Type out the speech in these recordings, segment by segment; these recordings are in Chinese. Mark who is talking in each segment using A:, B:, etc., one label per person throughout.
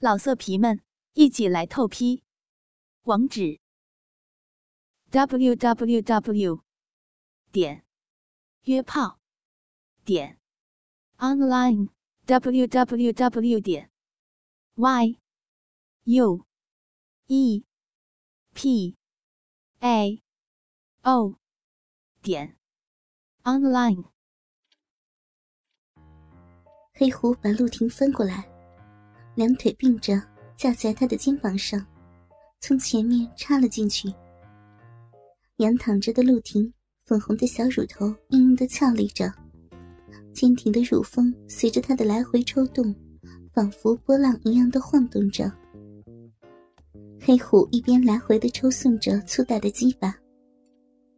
A: 老色皮们，一起来透批！网址：w w w 点约炮点 online w w w 点 y u e p a o 点 online。
B: 黑狐把陆婷翻过来。两腿并着架在他的肩膀上，从前面插了进去。仰躺着的陆婷，粉红的小乳头硬硬的翘立着，坚挺的乳峰随着他的来回抽动，仿佛波浪一样的晃动着。黑虎一边来回的抽送着粗大的鸡巴，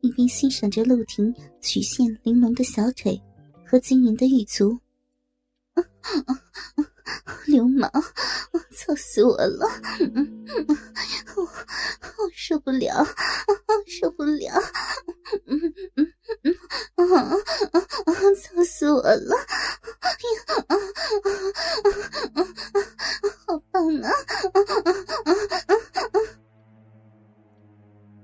B: 一边欣赏着陆婷曲线玲珑的小腿和晶莹的玉足。流氓，操死我了！我我受不了，受不了！操死我了！好棒啊！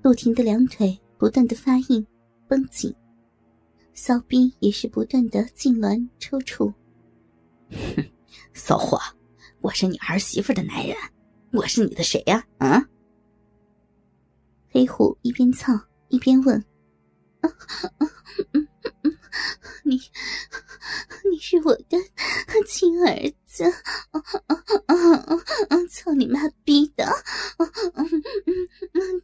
B: 陆婷的两腿不断的发硬、绷紧，骚逼也是不断的痉挛抽搐。
C: 骚货，我是你儿媳妇的男人，我是你的谁呀？啊！
B: 黑虎一边操一边问：“你，你是我的亲儿子？操你妈逼的！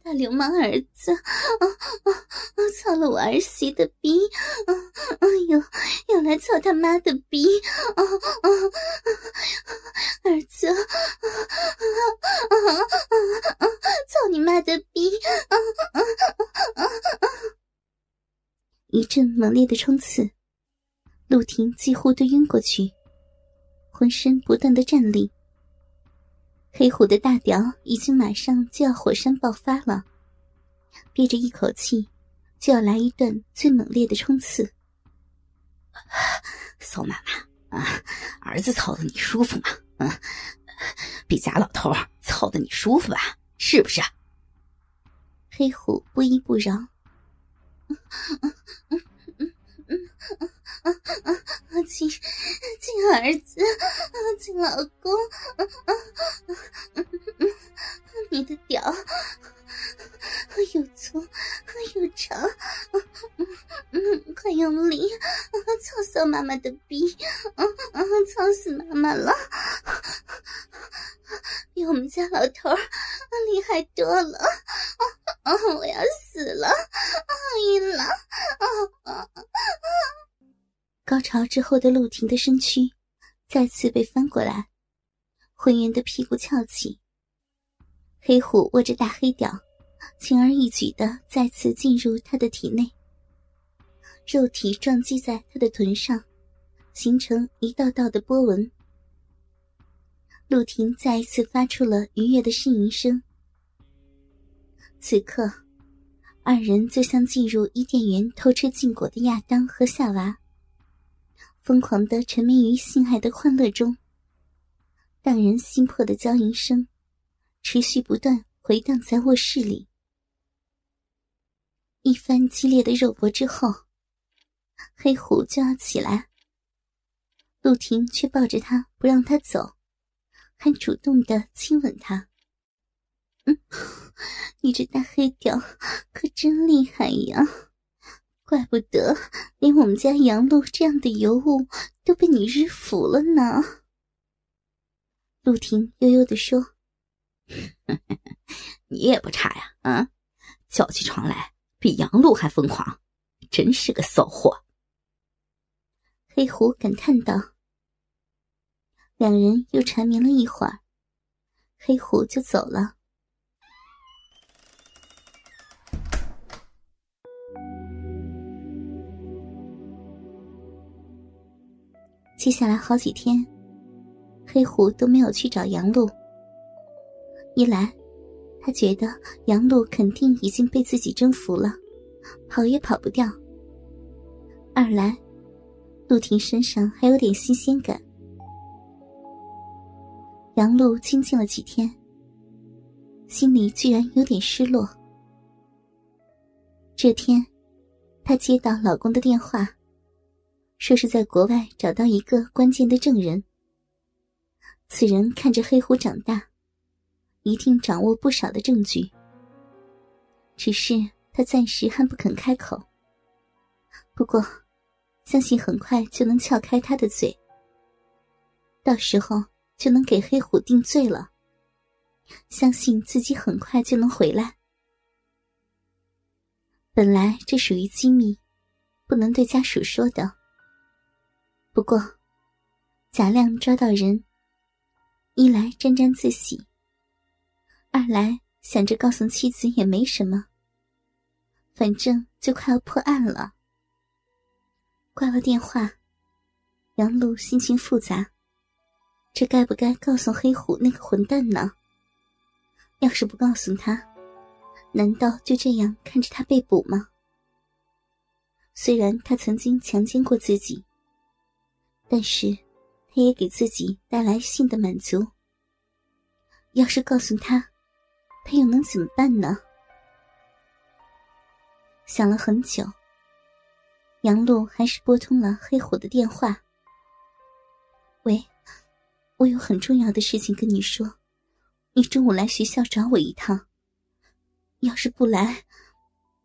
B: 大流氓儿子，啊啊啊操了我儿媳的逼！又又来操他妈的逼！啊啊儿子，啊啊啊操你妈的逼！啊啊啊啊一阵猛烈的冲刺，陆婷几乎都晕过去，浑身不断的颤栗。黑虎的大屌已经马上就要火山爆发了，憋着一口气，就要来一段最猛烈的冲刺。
C: 宋妈妈啊，儿子操的你舒服吗？嗯，比假老头操的你舒服吧？是不是？
B: 黑虎不依不饶。亲亲儿子，亲老公，你的屌又粗又长，快用力，操死妈妈的逼，操死妈妈了，比我们家老头厉害多了，我要死了，晕了。潮之后的陆婷的身躯再次被翻过来，浑圆的屁股翘起。黑虎握着大黑屌，轻而易举的再次进入他的体内，肉体撞击在他的臀上，形成一道道的波纹。陆婷再一次发出了愉悦的呻吟声。此刻，二人就像进入伊甸园偷吃禁果的亚当和夏娃。疯狂的沉迷于性爱的欢乐中，让人心魄的娇吟声持续不断回荡在卧室里。一番激烈的肉搏之后，黑虎就要起来，陆婷却抱着他不让他走，还主动的亲吻他。嗯，你这大黑屌可真厉害呀！怪不得连我们家杨露这样的尤物都被你日服了呢。陆婷悠悠的说：“
C: 你也不差呀，啊，叫起床来比杨露还疯狂，真是个骚货。”
B: 黑狐感叹道。两人又缠绵了一会儿，黑狐就走了。接下来好几天，黑虎都没有去找杨露。一来，他觉得杨露肯定已经被自己征服了，跑也跑不掉；二来，陆婷身上还有点新鲜感。杨露清静了几天，心里居然有点失落。这天，她接到老公的电话，说是在国外找到一个关键的证人。此人看着黑虎长大，一定掌握不少的证据。只是他暂时还不肯开口。不过，相信很快就能撬开他的嘴，到时候就能给黑虎定罪了。相信自己很快就能回来。本来这属于机密，不能对家属说的。不过，贾亮抓到人，一来沾沾自喜，二来想着告诉妻子也没什么，反正就快要破案了。挂了电话，杨璐心情复杂，这该不该告诉黑虎那个混蛋呢？要是不告诉他，难道就这样看着他被捕吗？虽然他曾经强奸过自己，但是他也给自己带来性的满足。要是告诉他，他又能怎么办呢？想了很久。杨璐还是拨通了黑虎的电话。喂，我有很重要的事情跟你说，你中午来学校找我一趟。要是不来，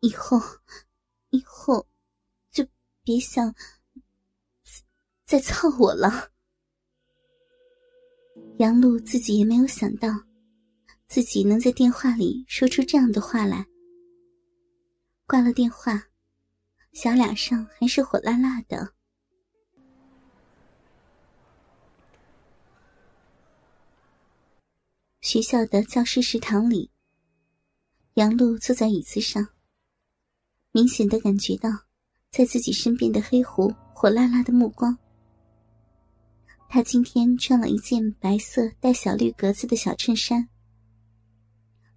B: 以后，以后，就别想在操我了。杨璐自己也没有想到，自己能在电话里说出这样的话来。挂了电话。小脸上还是火辣辣的。学校的教师食堂里，杨露坐在椅子上，明显的感觉到在自己身边的黑狐火辣辣的目光。他今天穿了一件白色带小绿格子的小衬衫，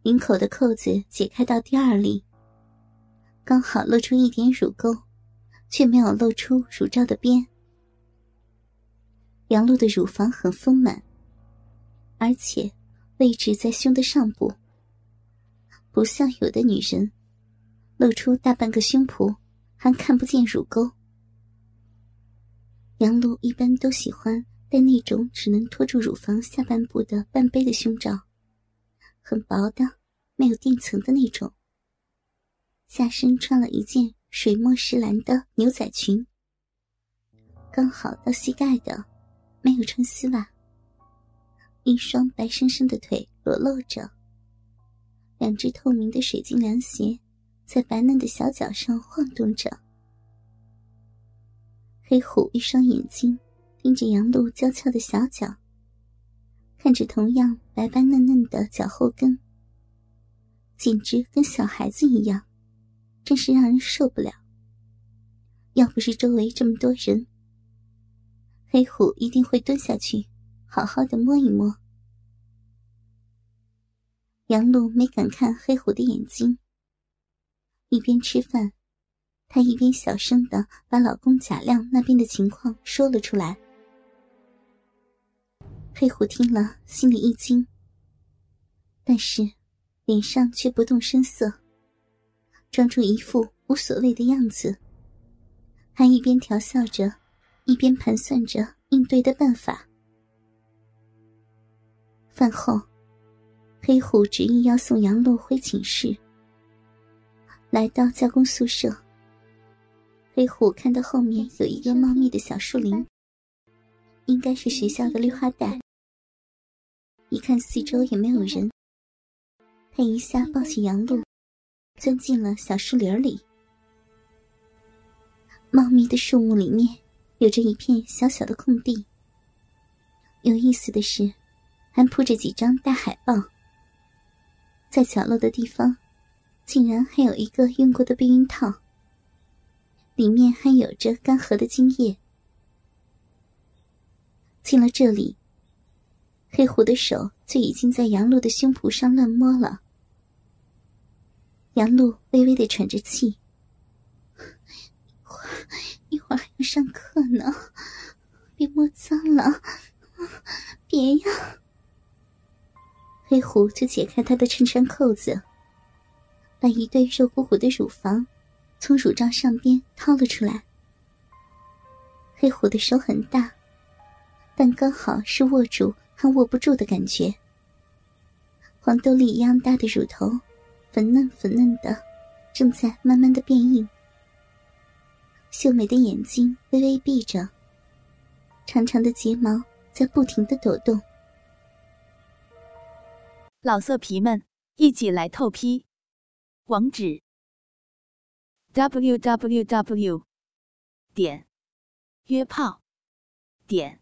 B: 领口的扣子解开到第二粒。刚好露出一点乳沟，却没有露出乳罩的边。杨露的乳房很丰满，而且位置在胸的上部，不像有的女人露出大半个胸脯还看不见乳沟。杨璐一般都喜欢戴那种只能托住乳房下半部的半杯的胸罩，很薄的，没有垫层的那种。下身穿了一件水墨石蓝的牛仔裙，刚好到膝盖的，没有穿丝袜。一双白生生的腿裸露着，两只透明的水晶凉鞋在白嫩的小脚上晃动着。黑虎一双眼睛盯着杨露娇俏的小脚，看着同样白白嫩嫩的脚后跟，简直跟小孩子一样。真是让人受不了。要不是周围这么多人，黑虎一定会蹲下去，好好的摸一摸。杨露没敢看黑虎的眼睛，一边吃饭，她一边小声的把老公贾亮那边的情况说了出来。黑虎听了，心里一惊，但是脸上却不动声色。装出一副无所谓的样子，还一边调笑着，一边盘算着应对的办法。饭后，黑虎执意要送杨露回寝室。来到教工宿舍，黑虎看到后面有一个茂密的小树林，应该是学校的绿化带。一看四周也没有人，他一下抱起杨露。钻进了小树林里，茂密的树木里面有着一片小小的空地。有意思的是，还铺着几张大海报。在角落的地方，竟然还有一个用过的避孕套，里面还有着干涸的精液。进了这里，黑虎的手就已经在杨露的胸脯上乱摸了。杨露微微的喘着气，一会儿一会儿还要上课呢，别摸脏了，别呀！黑虎就解开他的衬衫扣子，把一对肉乎乎的乳房从乳罩上边掏了出来。黑虎的手很大，但刚好是握住和握不住的感觉。黄豆粒一样大的乳头，粉嫩粉嫩的，正在慢慢的变硬。秀美的眼睛微微闭着，长长的睫毛在不停的抖动。
A: 老色皮们，一起来透批！网址：w w w 点约炮点